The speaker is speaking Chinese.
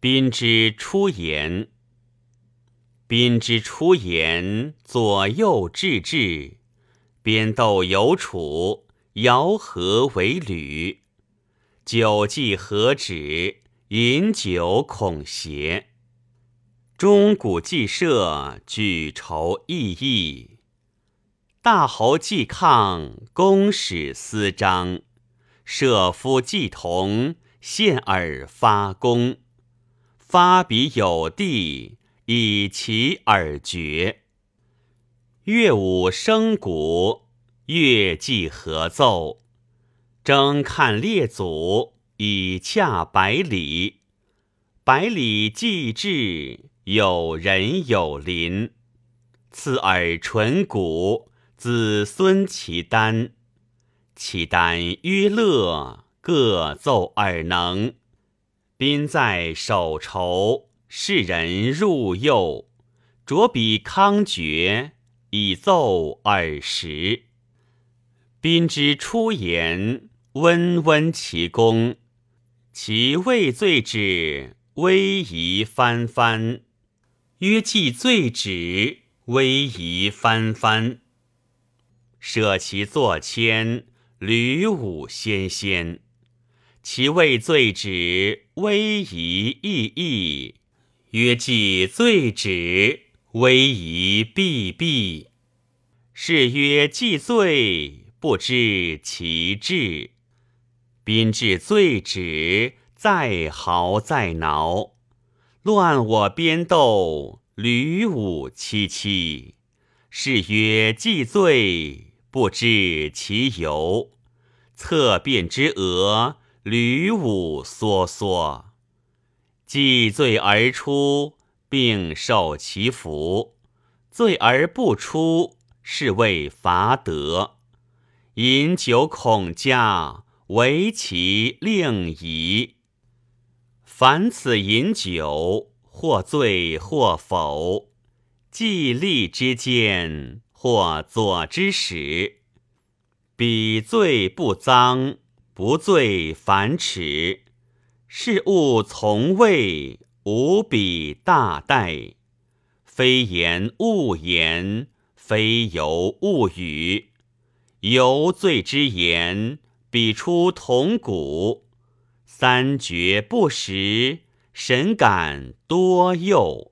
宾之出言，宾之出言，左右治治，边斗有处，摇和为履。酒既何止？饮酒恐邪。钟鼓既设，举筹议议。大侯既抗，公使私章。射夫既同，献尔发功。发彼有地，以其耳绝。乐舞声鼓，乐伎合奏。征看列祖，以洽百里。百里既至，有人有邻。刺耳唇鼓，子孙其丹。其丹曰乐，各奏尔能。宾在手筹，世人入右。着笔康绝，以奏耳时。宾之出言。温温其功，其未罪止，威仪翻翻。曰既罪止，威仪翻翻。舍其作迁，履武先先。其未罪止，威仪奕奕。曰既罪止，威仪毕毕。是曰既罪，不知其志。宾至罪止，再嚎再挠，乱我边斗，屡舞凄凄。是曰既罪，不知其由。侧变之额，屡舞缩缩。既罪而出，并受其福；罪而不出，是谓伐德。饮酒恐驾。唯其令仪，凡此饮酒，或醉或否，既立之间，或左之始。彼醉不脏，不醉反耻。是物从未，无比大待。非言勿言，非由勿语。犹醉之言。彼出铜鼓，三绝不食，神感多诱。